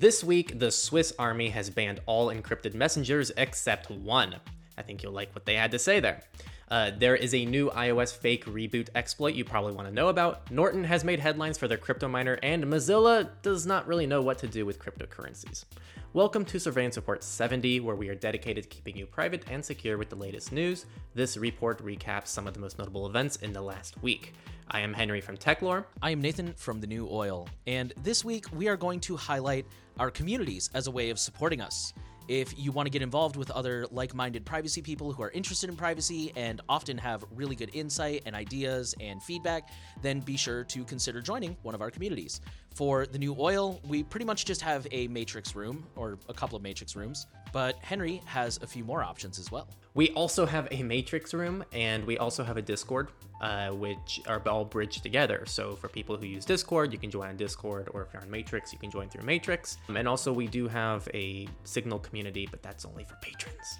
This week, the Swiss Army has banned all encrypted messengers except one. I think you'll like what they had to say there. Uh, there is a new iOS fake reboot exploit you probably want to know about. Norton has made headlines for their crypto miner, and Mozilla does not really know what to do with cryptocurrencies. Welcome to Surveillance Report 70, where we are dedicated to keeping you private and secure with the latest news. This report recaps some of the most notable events in the last week. I am Henry from Techlore. I am Nathan from The New Oil, and this week we are going to highlight our communities as a way of supporting us. If you want to get involved with other like minded privacy people who are interested in privacy and often have really good insight and ideas and feedback, then be sure to consider joining one of our communities. For the new oil, we pretty much just have a matrix room or a couple of matrix rooms, but Henry has a few more options as well. We also have a matrix room and we also have a Discord, uh, which are all bridged together. So for people who use Discord, you can join on Discord, or if you're on Matrix, you can join through Matrix. And also, we do have a Signal community, but that's only for patrons.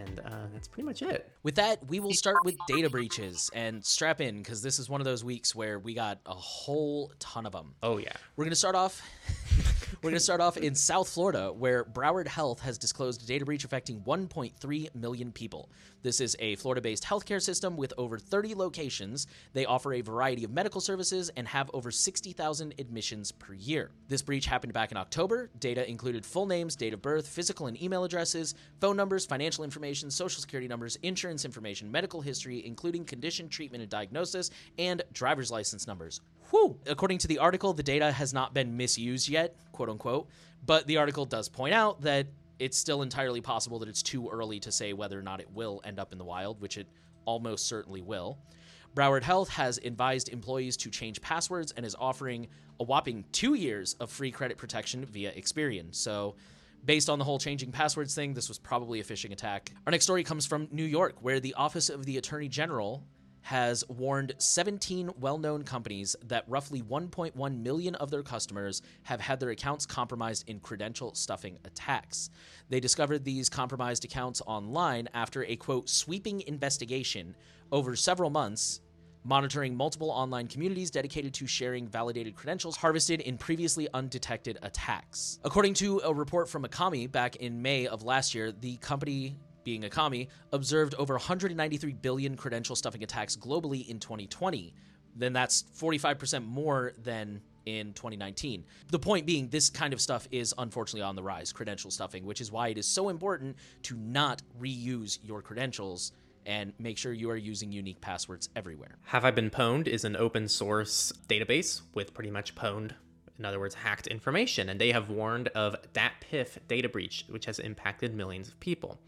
And uh, that's pretty much it. With that, we will start with data breaches and strap in because this is one of those weeks where we got a whole ton of them. Oh, yeah. We're going to start off. We're going to start off in South Florida, where Broward Health has disclosed a data breach affecting 1.3 million people. This is a Florida based healthcare system with over 30 locations. They offer a variety of medical services and have over 60,000 admissions per year. This breach happened back in October. Data included full names, date of birth, physical and email addresses, phone numbers, financial information, social security numbers, insurance information, medical history, including condition, treatment, and diagnosis, and driver's license numbers. Whew! According to the article, the data has not been misused yet, quote unquote, but the article does point out that it's still entirely possible that it's too early to say whether or not it will end up in the wild, which it almost certainly will. Broward Health has advised employees to change passwords and is offering a whopping two years of free credit protection via Experian. So, based on the whole changing passwords thing, this was probably a phishing attack. Our next story comes from New York, where the Office of the Attorney General has warned 17 well known companies that roughly 1.1 million of their customers have had their accounts compromised in credential stuffing attacks. They discovered these compromised accounts online after a quote sweeping investigation over several months. Monitoring multiple online communities dedicated to sharing validated credentials harvested in previously undetected attacks. According to a report from Akamai back in May of last year, the company being Akamai, observed over 193 billion credential stuffing attacks globally in 2020. Then that's 45% more than in 2019. The point being, this kind of stuff is unfortunately on the rise, credential stuffing, which is why it is so important to not reuse your credentials and make sure you are using unique passwords everywhere. Have I Been Pwned is an open source database with pretty much pwned in other words, hacked information, and they have warned of DatPiff data breach, which has impacted millions of people.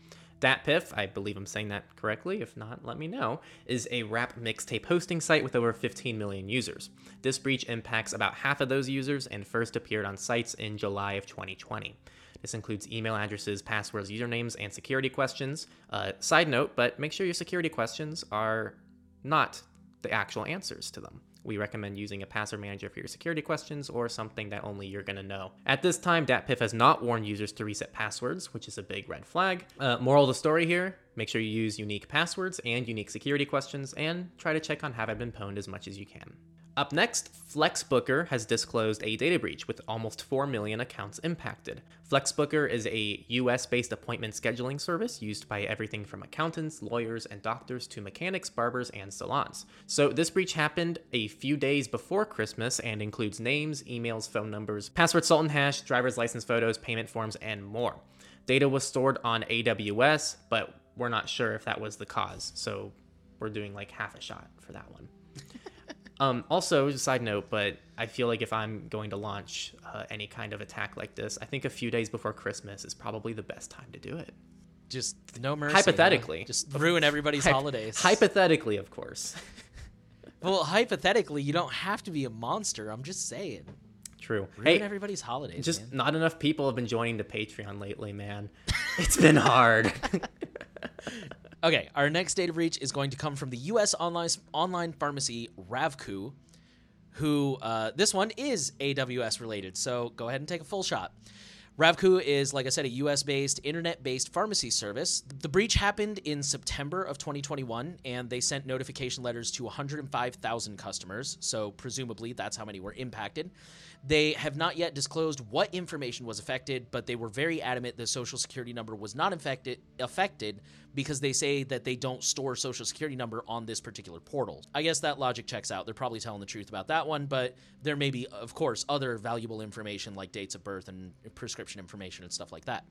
DatPiff, I believe I'm saying that correctly. If not, let me know, is a rap mixtape hosting site with over 15 million users. This breach impacts about half of those users and first appeared on sites in July of 2020. This includes email addresses, passwords, usernames, and security questions. Uh, side note, but make sure your security questions are not the actual answers to them we recommend using a password manager for your security questions or something that only you're going to know. At this time, DatPiff has not warned users to reset passwords, which is a big red flag. Uh, moral of the story here make sure you use unique passwords and unique security questions, and try to check on Have I Been Pwned as much as you can. Up next, FlexBooker has disclosed a data breach with almost 4 million accounts impacted. FlexBooker is a US based appointment scheduling service used by everything from accountants, lawyers, and doctors to mechanics, barbers, and salons. So, this breach happened a few days before Christmas and includes names, emails, phone numbers, password salt and hash, driver's license photos, payment forms, and more. Data was stored on AWS, but we're not sure if that was the cause. So, we're doing like half a shot for that one. Um, also, side note, but I feel like if I'm going to launch uh, any kind of attack like this, I think a few days before Christmas is probably the best time to do it. Just no mercy. Hypothetically, huh? just ruin everybody's Hy- holidays. Hypothetically, of course. well, hypothetically, you don't have to be a monster. I'm just saying. True. Ruin hey, everybody's holidays. Just man. not enough people have been joining the Patreon lately, man. it's been hard. Okay, our next data breach is going to come from the U.S. online online pharmacy Ravkoo, who uh, this one is AWS related. So go ahead and take a full shot. Ravkoo is, like I said, a US based, internet based pharmacy service. The breach happened in September of 2021, and they sent notification letters to 105,000 customers. So, presumably, that's how many were impacted. They have not yet disclosed what information was affected, but they were very adamant the social security number was not infected, affected because they say that they don't store social security number on this particular portal. I guess that logic checks out. They're probably telling the truth about that one, but there may be, of course, other valuable information like dates of birth and prescription information and stuff like that.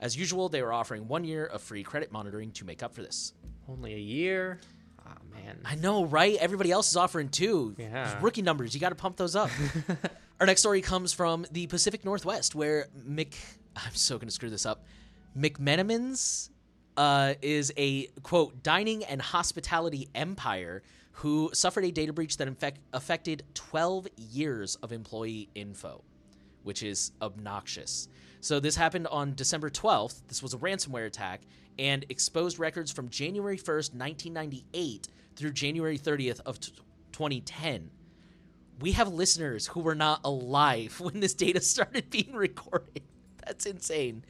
As usual, they were offering one year of free credit monitoring to make up for this. Only a year. Oh man. I know, right? Everybody else is offering two. Yeah. Rookie numbers, you got to pump those up. Our next story comes from the Pacific Northwest, where Mc. I'm so going to screw this up. McMenamins uh, is a, quote, dining and hospitality empire who suffered a data breach that infect- affected 12 years of employee info, which is obnoxious. So this happened on December 12th. This was a ransomware attack and exposed records from January 1st, 1998 through January 30th of t- 2010 we have listeners who were not alive when this data started being recorded. That's insane.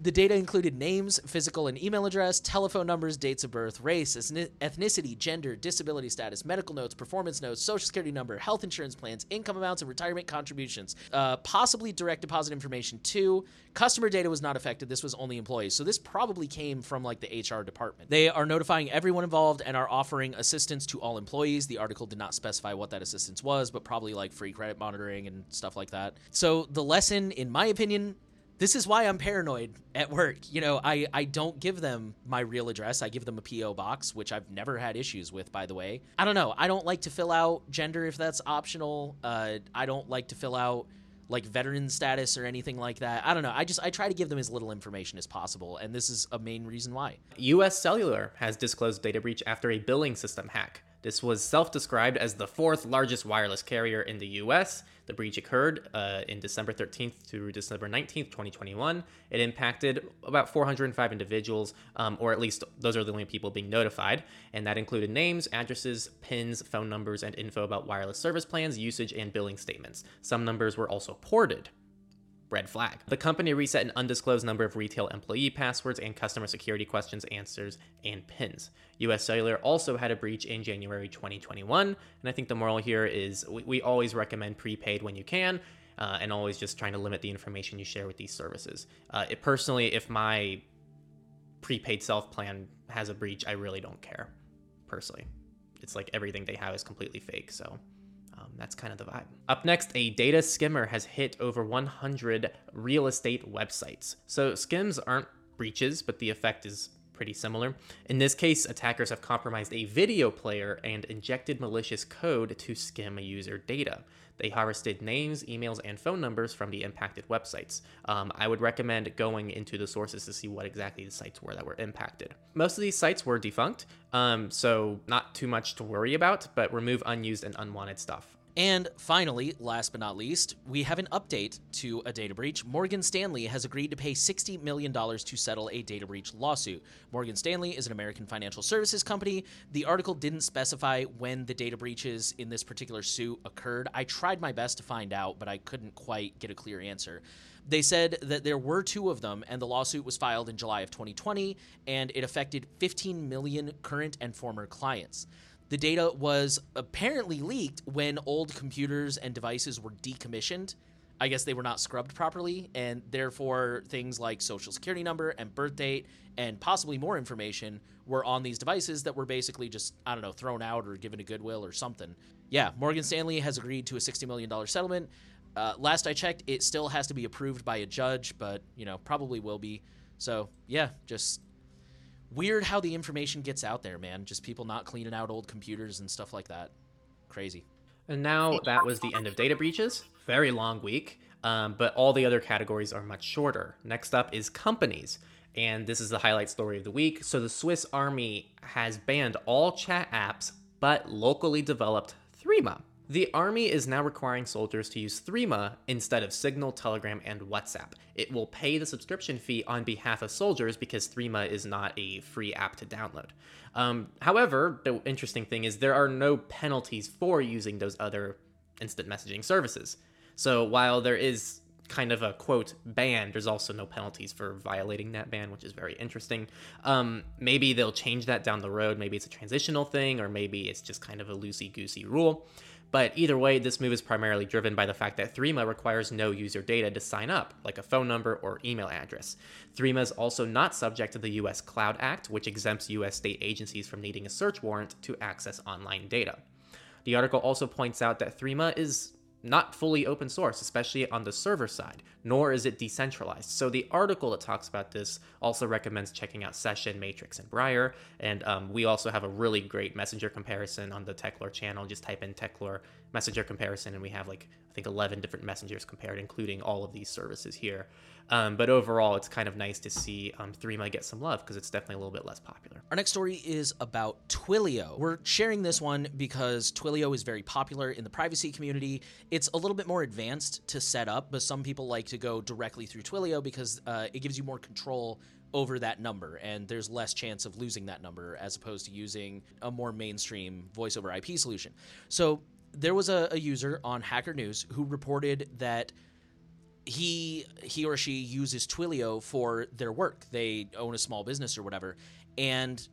The data included names, physical and email address, telephone numbers, dates of birth, race, ethnicity, gender, disability status, medical notes, performance notes, social security number, health insurance plans, income amounts, and retirement contributions. Uh, possibly direct deposit information too. Customer data was not affected. This was only employees. So this probably came from like the HR department. They are notifying everyone involved and are offering assistance to all employees. The article did not specify what that assistance was, but probably like free credit monitoring and stuff like that. So the lesson, in my opinion, this is why I'm paranoid at work. You know, I, I don't give them my real address. I give them a P.O. box, which I've never had issues with, by the way. I don't know. I don't like to fill out gender if that's optional. Uh, I don't like to fill out like veteran status or anything like that. I don't know. I just I try to give them as little information as possible, and this is a main reason why. US Cellular has disclosed data breach after a billing system hack. This was self described as the fourth largest wireless carrier in the US. The breach occurred uh, in December 13th through December 19th, 2021. It impacted about 405 individuals, um, or at least those are the only people being notified. And that included names, addresses, PINs, phone numbers, and info about wireless service plans, usage, and billing statements. Some numbers were also ported red flag. The company reset an undisclosed number of retail employee passwords and customer security questions, answers, and pins. US Cellular also had a breach in January 2021, and I think the moral here is we, we always recommend prepaid when you can. Uh, and always just trying to limit the information you share with these services. Uh, it, personally, if my prepaid self plan has a breach, I really don't care. Personally, it's like everything they have is completely fake. So that's kind of the vibe. Up next, a data skimmer has hit over 100 real estate websites. So skims aren't breaches, but the effect is pretty similar. In this case, attackers have compromised a video player and injected malicious code to skim user data. They harvested names, emails, and phone numbers from the impacted websites. Um, I would recommend going into the sources to see what exactly the sites were that were impacted. Most of these sites were defunct, um, so not too much to worry about, but remove unused and unwanted stuff. And finally, last but not least, we have an update to a data breach. Morgan Stanley has agreed to pay $60 million to settle a data breach lawsuit. Morgan Stanley is an American financial services company. The article didn't specify when the data breaches in this particular suit occurred. I tried my best to find out, but I couldn't quite get a clear answer. They said that there were two of them, and the lawsuit was filed in July of 2020, and it affected 15 million current and former clients. The data was apparently leaked when old computers and devices were decommissioned. I guess they were not scrubbed properly, and therefore things like social security number and birth date and possibly more information were on these devices that were basically just, I don't know, thrown out or given to Goodwill or something. Yeah, Morgan Stanley has agreed to a $60 million settlement. Uh, last I checked, it still has to be approved by a judge, but, you know, probably will be. So, yeah, just weird how the information gets out there, man. Just people not cleaning out old computers and stuff like that. Crazy. And now that was the end of data breaches. Very long week, um, but all the other categories are much shorter. Next up is companies. And this is the highlight story of the week. So the Swiss Army has banned all chat apps but locally developed Threema. The Army is now requiring soldiers to use Threema instead of Signal, Telegram, and WhatsApp. It will pay the subscription fee on behalf of soldiers because Threema is not a free app to download. Um, however, the interesting thing is there are no penalties for using those other instant messaging services. So while there is kind of a quote ban, there's also no penalties for violating that ban, which is very interesting. Um, maybe they'll change that down the road. Maybe it's a transitional thing, or maybe it's just kind of a loosey goosey rule. But either way, this move is primarily driven by the fact that Threema requires no user data to sign up, like a phone number or email address. Threema is also not subject to the US Cloud Act, which exempts US state agencies from needing a search warrant to access online data. The article also points out that Threema is not fully open source, especially on the server side, nor is it decentralized. So the article that talks about this also recommends checking out Session, Matrix, and Briar. And um, we also have a really great messenger comparison on the Techlore channel. Just type in Techlore messenger comparison, and we have like I think 11 different messengers compared, including all of these services here. Um, but overall, it's kind of nice to see um, Threema get some love because it's definitely a little bit less popular. Our next story is about Twilio. We're sharing this one because Twilio is very popular in the privacy community. It's a little bit more advanced to set up, but some people like to go directly through Twilio because uh, it gives you more control over that number and there's less chance of losing that number as opposed to using a more mainstream voice over IP solution. So there was a, a user on Hacker News who reported that he he or she uses Twilio for their work. They own a small business or whatever, and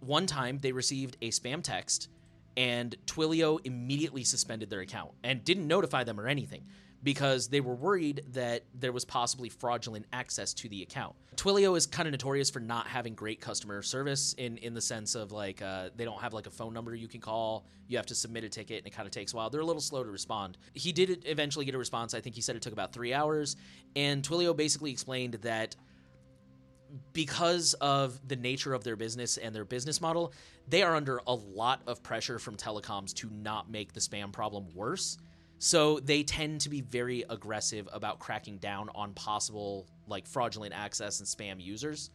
one time they received a spam text, and Twilio immediately suspended their account and didn't notify them or anything because they were worried that there was possibly fraudulent access to the account. Twilio is kind of notorious for not having great customer service in in the sense of like uh, they don't have like a phone number you can call. You have to submit a ticket and it kind of takes a while. They're a little slow to respond. He did eventually get a response. I think he said it took about three hours, and Twilio basically explained that because of the nature of their business and their business model, they are under a lot of pressure from telecoms to not make the spam problem worse. So they tend to be very aggressive about cracking down on possible like fraudulent access and spam users.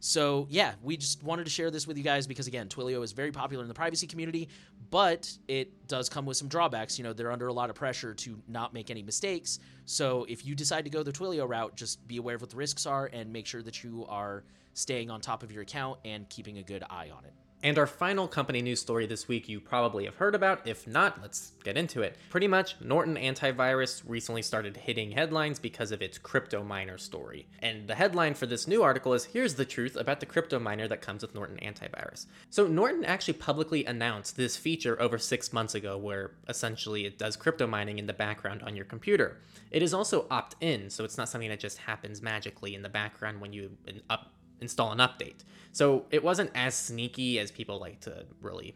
So yeah, we just wanted to share this with you guys because again, Twilio is very popular in the privacy community, but it does come with some drawbacks. You know, they're under a lot of pressure to not make any mistakes. So if you decide to go the Twilio route, just be aware of what the risks are and make sure that you are staying on top of your account and keeping a good eye on it. And our final company news story this week you probably have heard about. If not, let's get into it. Pretty much, Norton Antivirus recently started hitting headlines because of its crypto miner story. And the headline for this new article is Here's the truth about the crypto miner that comes with Norton Antivirus. So, Norton actually publicly announced this feature over six months ago, where essentially it does crypto mining in the background on your computer. It is also opt in, so it's not something that just happens magically in the background when you up install an update. So it wasn't as sneaky as people like to really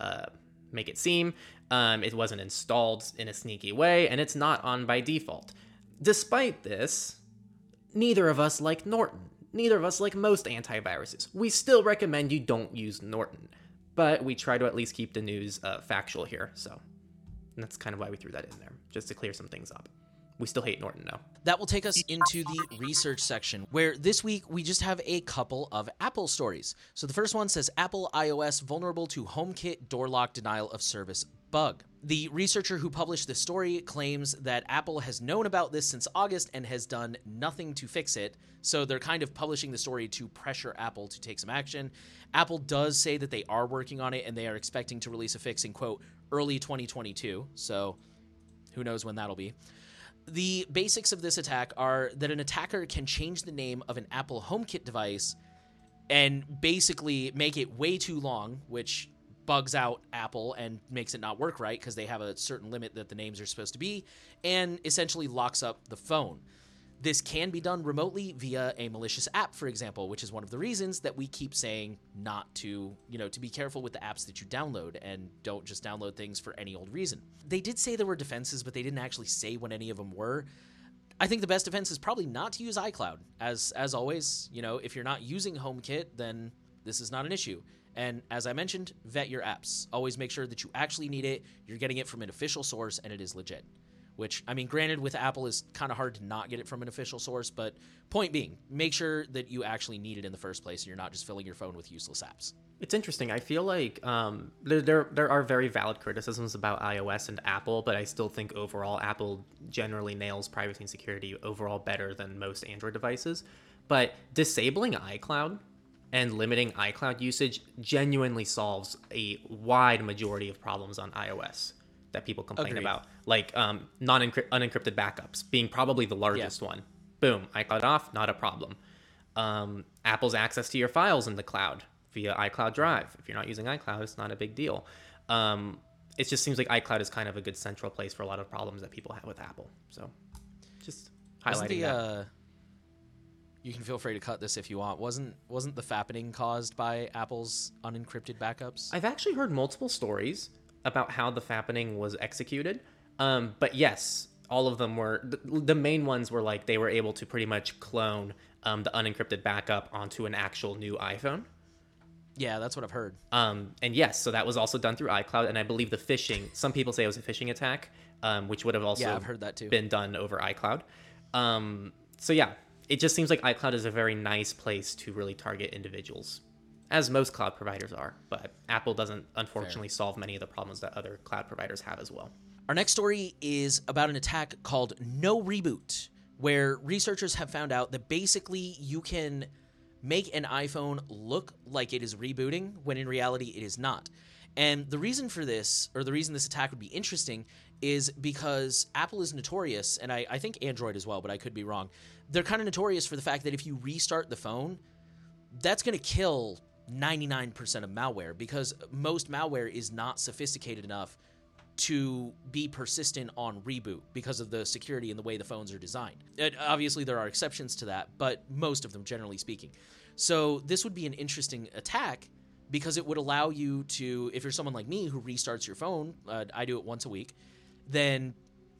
uh, make it seem. Um, it wasn't installed in a sneaky way, and it's not on by default. Despite this, neither of us like Norton. Neither of us like most antiviruses. We still recommend you don't use Norton, but we try to at least keep the news uh, factual here. So that's kind of why we threw that in there, just to clear some things up. We still hate Norton though. That will take us into the research section, where this week we just have a couple of Apple stories. So the first one says Apple iOS vulnerable to HomeKit door lock denial of service bug. The researcher who published this story claims that Apple has known about this since August and has done nothing to fix it. So they're kind of publishing the story to pressure Apple to take some action. Apple does say that they are working on it and they are expecting to release a fix in quote early 2022. So who knows when that'll be. The basics of this attack are that an attacker can change the name of an Apple HomeKit device and basically make it way too long, which bugs out Apple and makes it not work right because they have a certain limit that the names are supposed to be, and essentially locks up the phone. This can be done remotely via a malicious app, for example, which is one of the reasons that we keep saying not to, you know, to be careful with the apps that you download and don't just download things for any old reason. They did say there were defenses, but they didn't actually say what any of them were. I think the best defense is probably not to use iCloud. As as always, you know, if you're not using HomeKit, then this is not an issue. And as I mentioned, vet your apps. Always make sure that you actually need it, you're getting it from an official source, and it is legit which I mean, granted, with Apple is kind of hard to not get it from an official source, but point being, make sure that you actually need it in the first place and you're not just filling your phone with useless apps. It's interesting. I feel like um, there, there there are very valid criticisms about iOS and Apple, but I still think overall Apple generally nails privacy and security overall better than most Android devices. But disabling iCloud and limiting iCloud usage genuinely solves a wide majority of problems on iOS that people complain Agreed. about, like um, non unencrypted backups being probably the largest one. Boom, iCloud off, not a problem. Um, Apple's access to your files in the cloud via iCloud Drive. If you're not using iCloud, it's not a big deal. Um, it just seems like iCloud is kind of a good central place for a lot of problems that people have with Apple. So, just highlighting the, that. uh, you can feel free to cut this if you want. Wasn't wasn't the fappening caused by Apple's unencrypted backups? I've actually heard multiple stories about how the fappening was executed. Um, but yes, all of them were the, the main ones were like they were able to pretty much clone um, the unencrypted backup onto an actual new iPhone. yeah, that's what I've heard. Um, and yes, so that was also done through iCloud. And I believe the phishing, some people say it was a phishing attack, um, which would have also Yeah, I've heard that too. been done over iCloud. Um, so yeah, it just seems like iCloud is a very nice place to really target individuals, as most cloud providers are. But Apple doesn't, unfortunately, solve many of the problems that other cloud providers have as well. Our next story is about an attack called No Reboot, where researchers have found out that basically you can make an iPhone look like it is rebooting when in reality it is not. And the reason for this, or the reason this attack would be interesting, is because Apple is notorious, and I, I think Android as well, but I could be wrong. They're kind of notorious for the fact that if you restart the phone, that's going to kill 99% of malware because most malware is not sophisticated enough to be persistent on reboot because of the security and the way the phones are designed. And obviously, there are exceptions to that, but most of them, generally speaking. So, this would be an interesting attack because it would allow you to, if you're someone like me who restarts your phone, uh, I do it once a week, then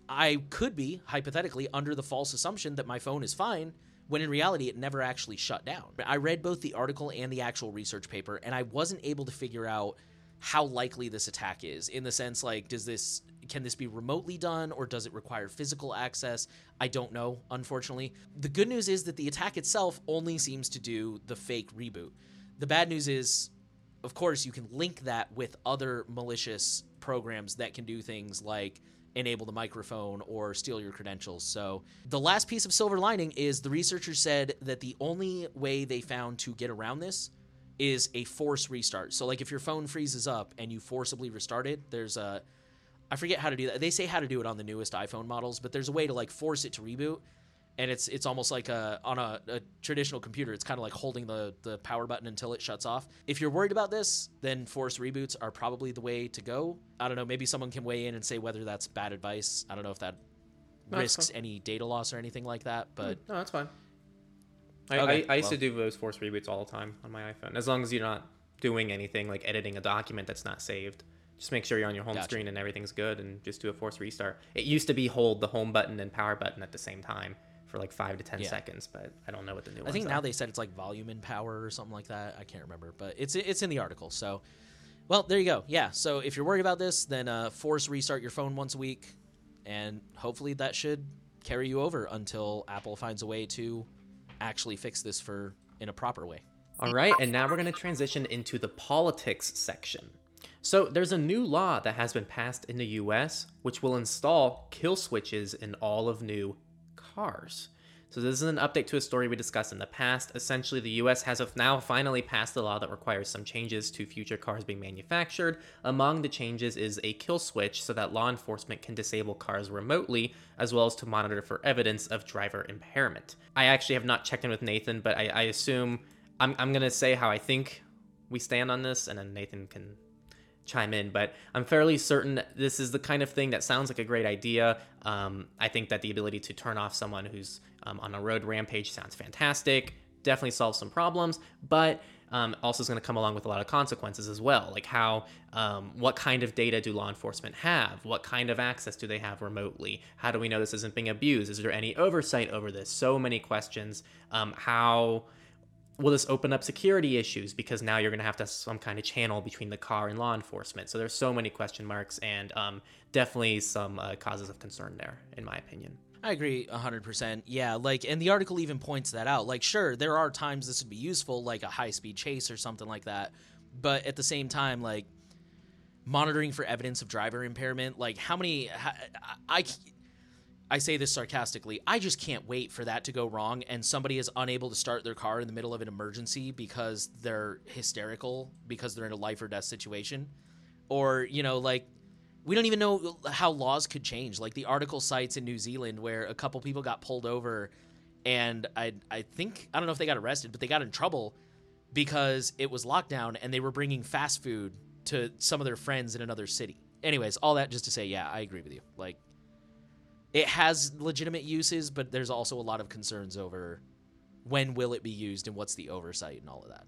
I could be, hypothetically, under the false assumption that my phone is fine when in reality it never actually shut down. I read both the article and the actual research paper, and I wasn't able to figure out how likely this attack is in the sense like does this can this be remotely done or does it require physical access? I don't know unfortunately. The good news is that the attack itself only seems to do the fake reboot. The bad news is of course you can link that with other malicious programs that can do things like enable the microphone or steal your credentials. So, the last piece of silver lining is the researchers said that the only way they found to get around this is a force restart. So, like if your phone freezes up and you forcibly restart it, there's a I forget how to do that. They say how to do it on the newest iPhone models, but there's a way to like force it to reboot. And it's it's almost like a on a, a traditional computer. It's kind of like holding the the power button until it shuts off. If you're worried about this, then force reboots are probably the way to go. I don't know. Maybe someone can weigh in and say whether that's bad advice. I don't know if that No, risks any data loss or anything like that. But mm, no, that's fine. I, Okay, I, I used well. to do those force reboots all the time on my iPhone. As long as you're not doing anything like editing a document that's not saved, just make sure you're on your home Gotcha. screen and everything's good, and just do a force restart. It used to be hold the home button and power button at the same time for like five to ten Yeah. seconds, but I don't know what the new I think are. now they said it's like volume and power or something like that. I can't remember, but it's it's in the article. So, well, there you go. Yeah. So if you're worried about this, then uh, force restart your phone once a week, and hopefully that should carry you over until Apple finds a way to actually fix this for in a proper way. All right, and now we're going to transition into the politics section. So, there's a new law that has been passed in the US which will install kill switches in all of new cars. So, this is an update to a story we discussed in the past. Essentially, the US has now finally passed a law that requires some changes to future cars being manufactured. Among the changes is a kill switch so that law enforcement can disable cars remotely, as well as to monitor for evidence of driver impairment. I actually have not checked in with Nathan, but I, I assume I'm, I'm going to say how I think we stand on this, and then Nathan can chime in, but I'm fairly certain this is the kind of thing that sounds like a great idea. Um, I think that the ability to turn off someone who's um, on a road rampage sounds fantastic. Definitely solves some problems, but um, also is going to come along with a lot of consequences as well. Like how, um, what kind of data do law enforcement have? What kind of access do they have remotely? How do we know this isn't being abused? Is there any oversight over this? So many questions. Um, how will this open up security issues because now you're going to have to have some kind of channel between the car and law enforcement so there's so many question marks and um, definitely some uh, causes of concern there in my opinion I agree 100%. Yeah, like, and the article even points that out. Like, sure, there are times this would be useful, like a high speed chase or something like that. But at the same time, like, monitoring for evidence of driver impairment, like, how many. I, I, I say this sarcastically. I just can't wait for that to go wrong and somebody is unable to start their car in the middle of an emergency because they're hysterical, because they're in a life or death situation. Or, you know, like, we don't even know how laws could change. Like the article cites in New Zealand where a couple people got pulled over, and I I think I don't know if they got arrested, but they got in trouble because it was lockdown and they were bringing fast food to some of their friends in another city. Anyways, all that just to say, yeah, I agree with you. Like, it has legitimate uses, but there's also a lot of concerns over when will it be used and what's the oversight and all of that.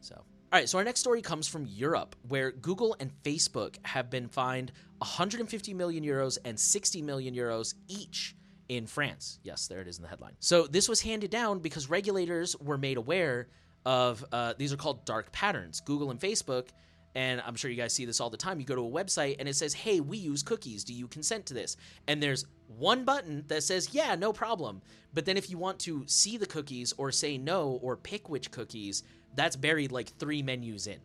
So, all right, so our next story comes from Europe, where Google and Facebook have been fined 150 million euros and 60 million euros each in France. Yes, there it is in the headline. So, this was handed down because regulators were made aware of uh, these are called dark patterns. Google and Facebook and I'm sure you guys see this all the time. You go to a website and it says, Hey, we use cookies. Do you consent to this? And there's one button that says, Yeah, no problem. But then if you want to see the cookies or say no or pick which cookies, that's buried like three menus in.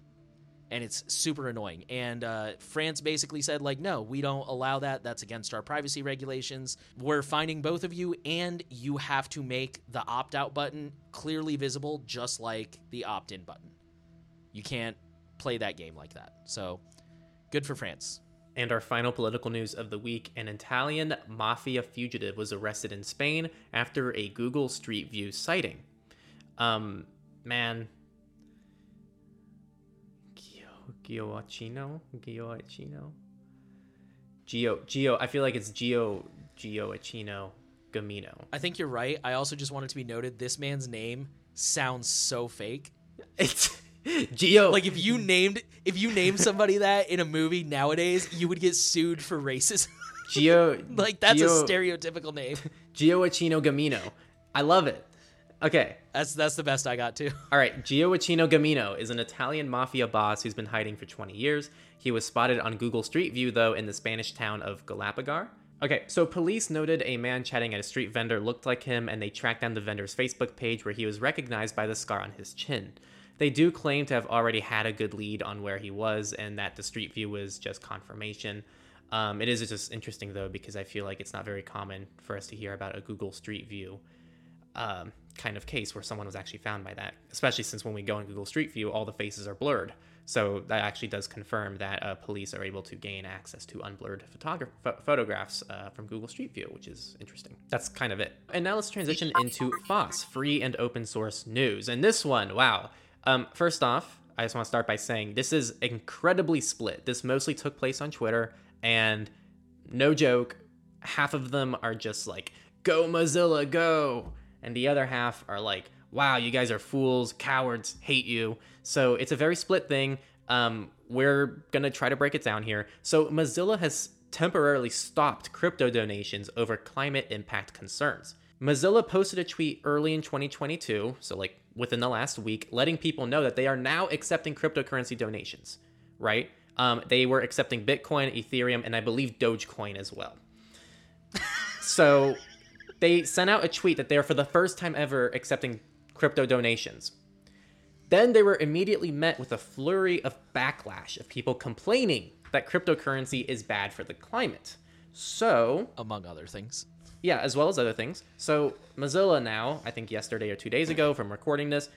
And it's super annoying. And uh, France basically said, like, no, we don't allow that. That's against our privacy regulations. We're finding both of you, and you have to make the opt out button clearly visible, just like the opt in button. You can't play that game like that. So good for France. And our final political news of the week an Italian mafia fugitive was arrested in Spain after a Google Street View sighting. Um, man. Gioacchino? Gioacchino? Gio, Gio, I feel like it's Gio, Gioacchino Gammino. I think you're right. I also just wanted to be noted this man's name sounds so fake. It's Geo, like if you named if you named somebody that in a movie nowadays, you would get sued for racism. Geo, like that's Geo, a stereotypical name. Gioacchino Gammino. I love it. Okay, that's that's the best I got too. All right, Gioacchino Gammino is an Italian mafia boss who's been hiding for 20 years. He was spotted on Google Street View though in the Spanish town of Galapagar. Okay, so police noted a man chatting at a street vendor looked like him, and they tracked down the vendor's Facebook page where he was recognized by the scar on his chin. They do claim to have already had a good lead on where he was and that the street view was just confirmation. Um, it is just interesting though because I feel like it's not very common for us to hear about a Google Street View um, kind of case where someone was actually found by that, especially since when we go in Google Street View, all the faces are blurred. So that actually does confirm that uh, police are able to gain access to unblurred photogra- photographs uh, from Google Street View, which is interesting. That's kind of it. And now let's transition into FOSS, free and open source news. And this one, wow, um, first off, I just want to start by saying this is incredibly split. This mostly took place on Twitter, and no joke, half of them are just like, go Mozilla, go. And the other half are like, wow, you guys are fools, cowards, hate you. So it's a very split thing. Um, we're going to try to break it down here. So Mozilla has temporarily stopped crypto donations over climate impact concerns. Mozilla posted a tweet early in 2022, so like within the last week, letting people know that they are now accepting cryptocurrency donations, right? Um, they were accepting Bitcoin, Ethereum, and I believe Dogecoin as well. so they sent out a tweet that they're for the first time ever accepting crypto donations. Then they were immediately met with a flurry of backlash of people complaining that cryptocurrency is bad for the climate. So, among other things. Yeah, as well as other things. So Mozilla now, I think yesterday or two days ago from recording this,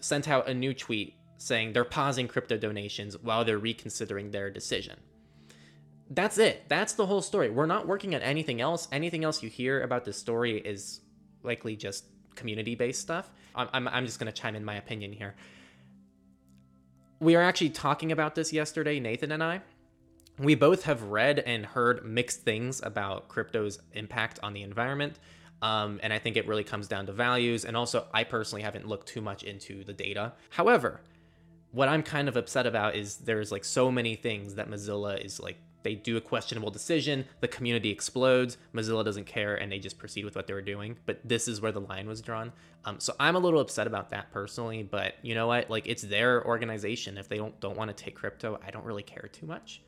sent out a new tweet saying they're pausing crypto donations while they're reconsidering their decision. That's it. That's the whole story. We're not working on anything else. Anything else you hear about this story is likely just community based stuff. I'm, I'm, I'm just going to chime in my opinion here. We are actually talking about this yesterday, Nathan and I, we both have read and heard mixed things about crypto's impact on the environment. Um, and I think it really comes down to values. And also, I personally haven't looked too much into the data. However, what I'm kind of upset about is there's like so many things that Mozilla is like, they do a questionable decision, the community explodes, Mozilla doesn't care, and they just proceed with what they were doing. But this is where the line was drawn. Um, so I'm a little upset about that personally. But you know what? Like, it's their organization. If they don't don't want to take crypto, I don't really care too much.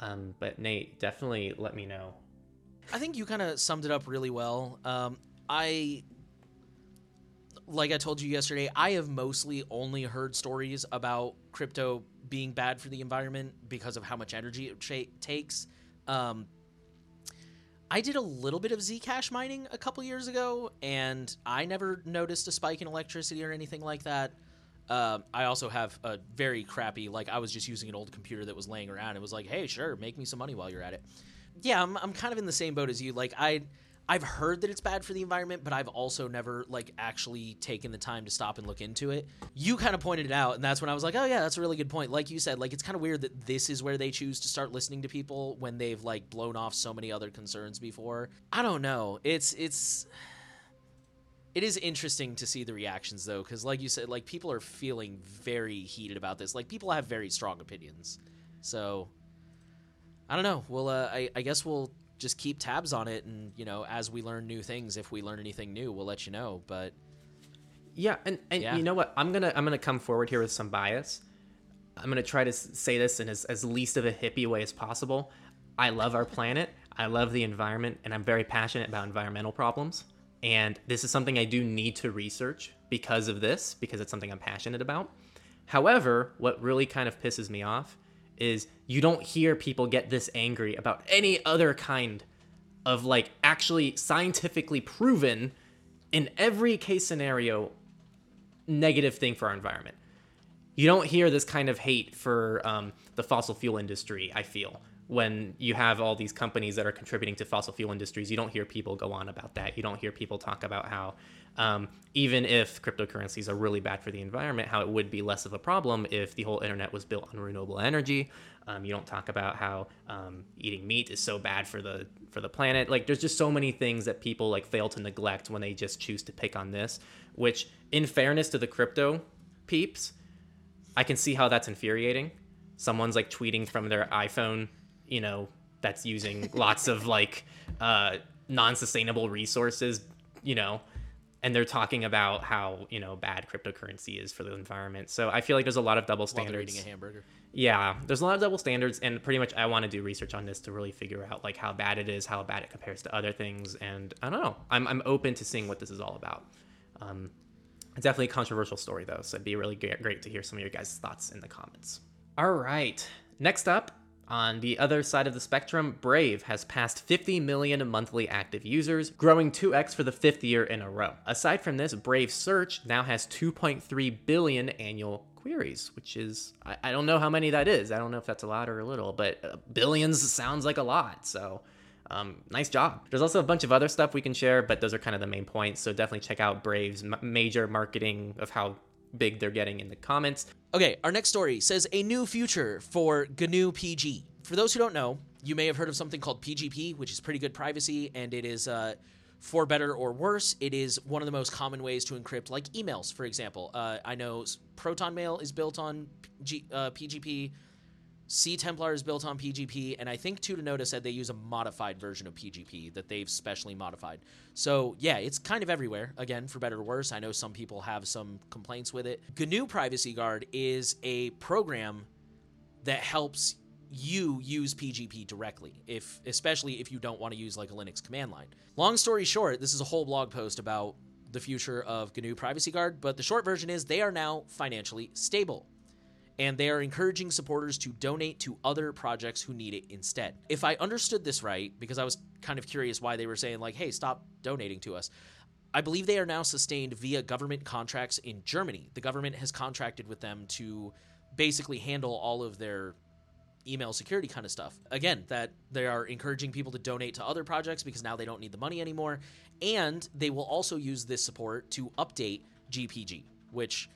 Um, but Nate, definitely let me know. I think you kind of summed it up really well. Um, I, like I told you yesterday, I have mostly only heard stories about crypto being bad for the environment because of how much energy it tra- takes. Um, I did a little bit of Zcash mining a couple years ago, and I never noticed a spike in electricity or anything like that. Um, I also have a very crappy, like I was just using an old computer that was laying around. It was like, hey, sure, make me some money while you're at it. Yeah, I'm, I'm kind of in the same boat as you. Like I, I've heard that it's bad for the environment, but I've also never like actually taken the time to stop and look into it. You kind of pointed it out, and that's when I was like, oh yeah, that's a really good point. Like you said, like it's kind of weird that this is where they choose to start listening to people when they've like blown off so many other concerns before. I don't know. It's it's it is interesting to see the reactions though because like you said like people are feeling very heated about this like people have very strong opinions so i don't know well uh, I, I guess we'll just keep tabs on it and you know as we learn new things if we learn anything new we'll let you know but Yeah, and, and Yeah. you know what? I'm gonna I'm gonna come forward here with some bias. I'm gonna try to say this in as, as least of a hippie way as possible. I love our planet. I love the environment, and I'm very passionate about environmental problems. And this is something I do need to research because of this, because it's something I'm passionate about. However, what really kind of pisses me off is you don't hear people get this angry about any other kind of like actually scientifically proven in every case scenario negative thing for our environment. You don't hear this kind of hate for um, the fossil fuel industry. I feel when you have all these companies that are contributing to fossil fuel industries, you don't hear people go on about that. You don't hear people talk about how um, even if cryptocurrencies are really bad for the environment, how it would be less of a problem if the whole internet was built on renewable energy. Um, you don't talk about how um, eating meat is so bad for the for the planet. Like there's just so many things that people like fail to neglect when they just choose to pick on this. Which, in fairness to the crypto peeps, I can see how that's infuriating. Someone's like tweeting from their iPhone, you know, that's using lots of like uh, non-sustainable resources, you know, and they're talking about how you know bad cryptocurrency is for the environment. So I feel like there's a lot of double standards. eating a hamburger Yeah, there's a lot of double standards, and pretty much I want to do research on this to really figure out like how bad it is, how bad it compares to other things, and I don't know. I'm I'm open to seeing what this is all about. Um, it's definitely a controversial story though, so it'd be really great, great to hear some of your guys' thoughts in the comments. All right, next up. On the other side of the spectrum, Brave has passed 50 million monthly active users, growing 2x for the fifth year in a row. Aside from this, Brave Search now has 2.3 billion annual queries, which is, I, I don't know how many that is. I don't know if that's a lot or a little, but uh, billions sounds like a lot. So, um, nice job. There's also a bunch of other stuff we can share, but those are kind of the main points. So, definitely check out Brave's major marketing of how big they're getting in the comments. Okay, our next story says a new future for GnuPG. For those who don't know, you may have heard of something called PGP, which is pretty good privacy, and it is, uh, for better or worse, it is one of the most common ways to encrypt, like emails, for example. Uh, I know Proton Mail is built on G- uh, PGP. CTemplar is built on PGP, and I think Tutanota said they use a modified version of PGP that they've specially modified. So yeah, it's kind of everywhere. Again, for better or worse, I know some people have some complaints with it. GNU Privacy Guard is a program that helps you use PGP directly, if especially if you don't want to use like a Linux command line. Long story short, this is a whole blog post about the future of GNU Privacy Guard, but the short version is they are now financially stable and they are encouraging supporters to donate to other projects who need it instead. If I understood this right, because I was kind of curious why they were saying, like, hey, stop donating to us. I believe they are now sustained via government contracts in Germany. The government has contracted with them to basically handle all of their email security kind of stuff. Again, that they are encouraging people to donate to other projects because now they don't need the money anymore. And they will also use this support to update GPG, which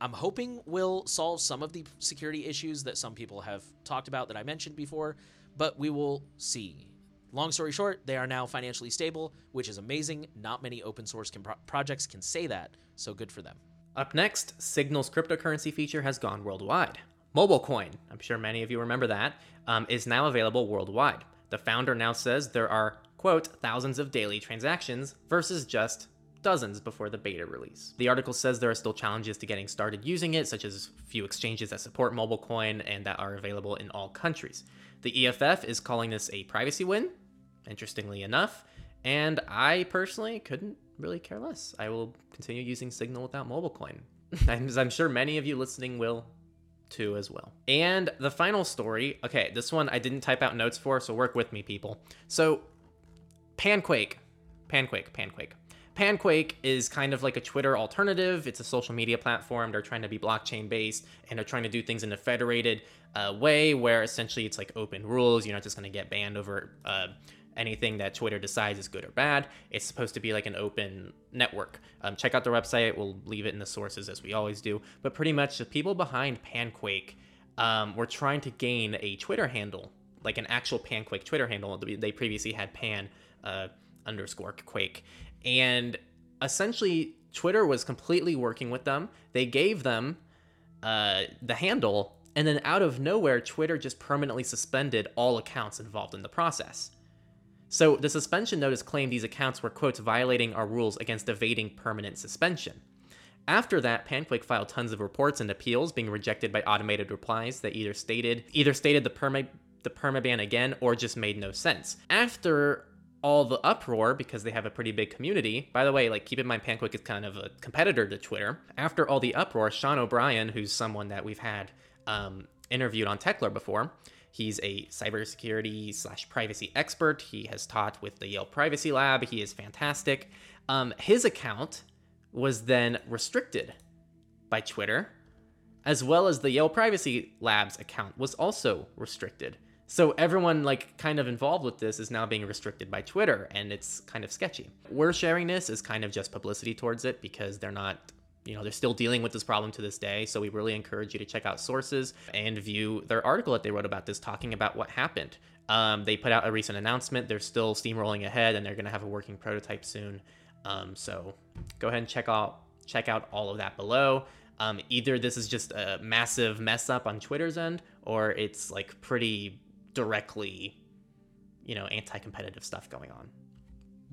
I'm hoping will solve some of the security issues that some people have talked about that I mentioned before, but we will see. Long story short, they are now financially stable, which is amazing. Not many open source pro- projects can say that, so good for them. Up next, Signal's cryptocurrency feature has gone worldwide. MobileCoin, I'm sure many of you remember that, um, is now available worldwide. The founder now says there are, quote, thousands of daily transactions versus just dozens before the beta release. The article says there are still challenges to getting started using it, such as few exchanges that support MobileCoin and that are available in all countries. The EFF is calling this a privacy win, interestingly enough, and I personally couldn't really care less. I will continue using Signal without MobileCoin. As I'm sure many of you listening will too as well. And the final story, okay, this one I didn't type out notes for, so work with me, people. So, Panquake, Panquake, Panquake. Panquake is kind of like a Twitter alternative. It's a social media platform. They're trying to be blockchain based and they're trying to do things in a federated uh, way where essentially it's like open rules. You're not just going to get banned over uh, anything that Twitter decides is good or bad. It's supposed to be like an open network. Um, check out their website. We'll leave it in the sources as we always do. But pretty much the people behind Panquake um, were trying to gain a Twitter handle, like an actual Panquake Twitter handle. They previously had Pan uh, underscore Quake. And essentially, Twitter was completely working with them. They gave them uh, the handle. And then out of nowhere, Twitter just permanently suspended all accounts involved in the process. So the suspension notice claimed these accounts were, quote, violating our rules against evading permanent suspension. After that, Panquake filed tons of reports and appeals being rejected by automated replies that either stated either stated the perma the permaban again or just made no sense. After all the uproar because they have a pretty big community. By the way, like keep in mind Panquake is kind of a competitor to Twitter. After all the uproar, Sean O'Brien, who's someone that we've had um, interviewed on Techlore before, He's a cybersecurity slash privacy expert. He has taught with the Yale Privacy Lab. He is fantastic. Um, his account was then restricted by Twitter, as well as the Yale Privacy Lab's account was also restricted. So everyone like kind of involved with this is now being restricted by Twitter and it's kind of sketchy. We're sharing this is kind of just publicity towards it because they're not you know, they're still dealing with this problem to this day. So we really encourage you to check out sources and view their article that they wrote about this, talking about what happened. Um, they put out a recent announcement. They're still steamrolling ahead, and they're going to have a working prototype soon. Um, so go ahead and check out check out all of that below. Um, either this is just a massive mess up on Twitter's end, or it's like pretty directly, you know, anti-competitive stuff going on.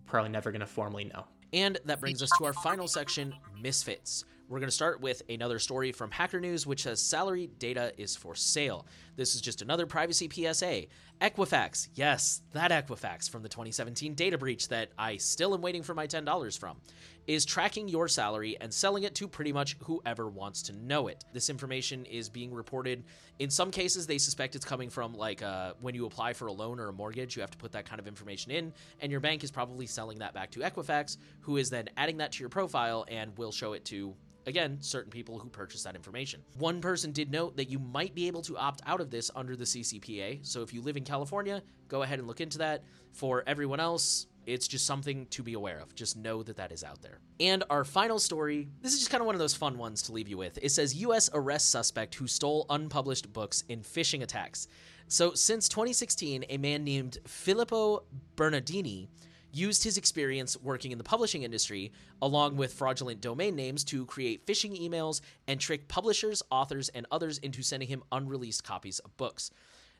Probably never going to formally know. And that brings us to our final section Misfits. We're going to start with another story from Hacker News, which says salary data is for sale. This is just another privacy PSA. Equifax, yes, that Equifax from the 2017 data breach that I still am waiting for my $10 from, is tracking your salary and selling it to pretty much whoever wants to know it. This information is being reported. In some cases, they suspect it's coming from like uh, when you apply for a loan or a mortgage, you have to put that kind of information in, and your bank is probably selling that back to Equifax, who is then adding that to your profile and will show it to again, certain people who purchase that information. One person did note that you might be able to opt out of this under the CCPA. So if you live in California, go ahead and look into that. For everyone else, it's just something to be aware of. Just know that that is out there. And our final story this is just kind of one of those fun ones to leave you with. It says U.S. arrests suspect who stole unpublished books in phishing attacks. So, since 2016, a man named Filippo Bernardini used his experience working in the publishing industry, along with fraudulent domain names, to create phishing emails and trick publishers, authors, and others into sending him unreleased copies of books.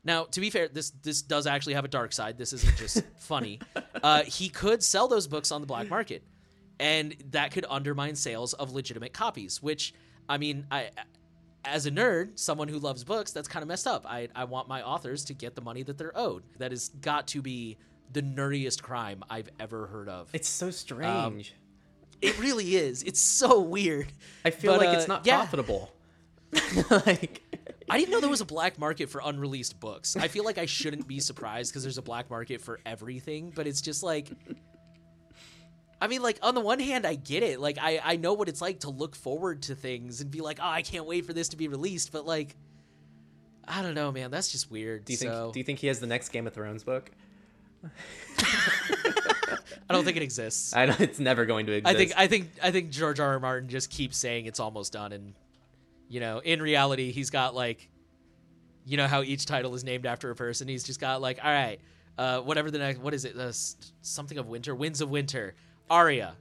Now, to be fair, this this does actually have a dark side. This isn't just funny. Uh, he could sell those books on the black market, and that could undermine sales of legitimate copies. Which, I mean, I as a nerd, someone who loves books, that's kind of messed up. I I want my authors to get the money that they're owed. That has got to be the nerdiest crime I've ever heard of. It's so strange. Um, it really is. It's so weird. I feel but, like uh, it's not yeah. profitable. like I didn't know there was a black market for unreleased books. I feel like I shouldn't be surprised because there's a black market for everything, but it's just like I mean, like on the one hand, I get it. Like I I know what it's like to look forward to things and be like, oh, I can't wait for this to be released. But like, I don't know, man. That's just weird. Do you so... think Do you think he has the next Game of Thrones book? I don't think it exists. I don't, it's never going to exist. I think I think I think George R. R. Martin just keeps saying it's almost done, and you know, in reality, he's got like, you know, how each title is named after a person. He's just got like, all right, uh, whatever the next, what is it? Uh, something of winter, winds of winter, Arya.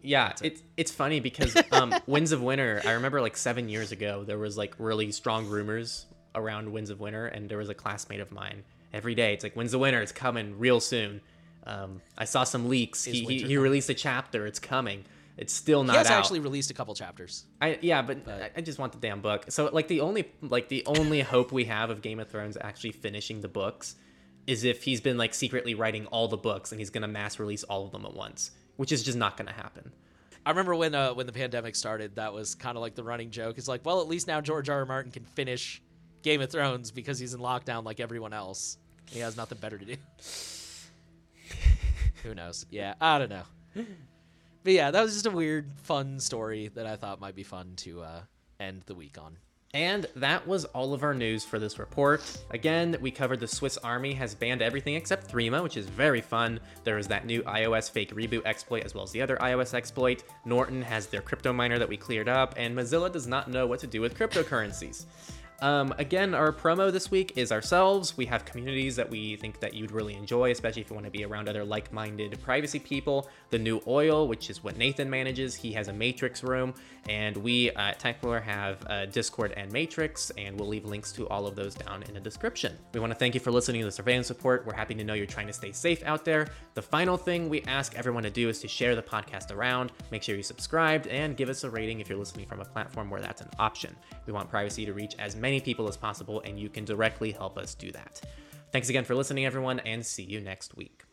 Yeah, it's it's funny because um, Winds of Winter. I remember like seven years ago, there was like really strong rumors around Winds of Winter, and there was a classmate of mine every day. It's like, when's the winter? It's coming real soon. Um, I saw some leaks. He, he, he, released a chapter. It's coming. It's still not. He has out. actually released a couple chapters. I yeah, but, but, I just want the damn book. So like the only like the only hope we have of Game of Thrones actually finishing the books is if he's been like secretly writing all the books and he's gonna mass release all of them at once, which is just not gonna happen. I remember when uh, when the pandemic started, that was kind of like the running joke. It's like, well, at least now George R. R. Martin can finish Game of Thrones because he's in lockdown like everyone else. He has nothing better to do. Who knows? Yeah, I don't know. But yeah, that was just a weird, fun story that I thought might be fun to uh, end the week on. And that was all of our news for this report. Again, we covered the Swiss Army has banned everything except Threema, which is very fun. There is that new iOS fake reboot exploit as well as the other iOS exploit. Norton has their crypto miner that we cleared up, and Mozilla does not know what to do with cryptocurrencies. Um, again, our promo this week is ourselves. We have communities that we think that you'd really enjoy, especially if you want to be around other like-minded privacy people. The new oil, which is what Nathan manages, he has a Matrix room, and we at Techlore have uh, Discord and Matrix, and we'll leave links to all of those down in the description. We want to thank you for listening to the surveillance report. We're happy to know you're trying to stay safe out there. The final thing we ask everyone to do is to share the podcast around. Make sure you subscribed and give us a rating if you're listening from a platform where that's an option. We want privacy to reach as many people as possible, and you can directly help us do that. Thanks again for listening, everyone, and see you next week.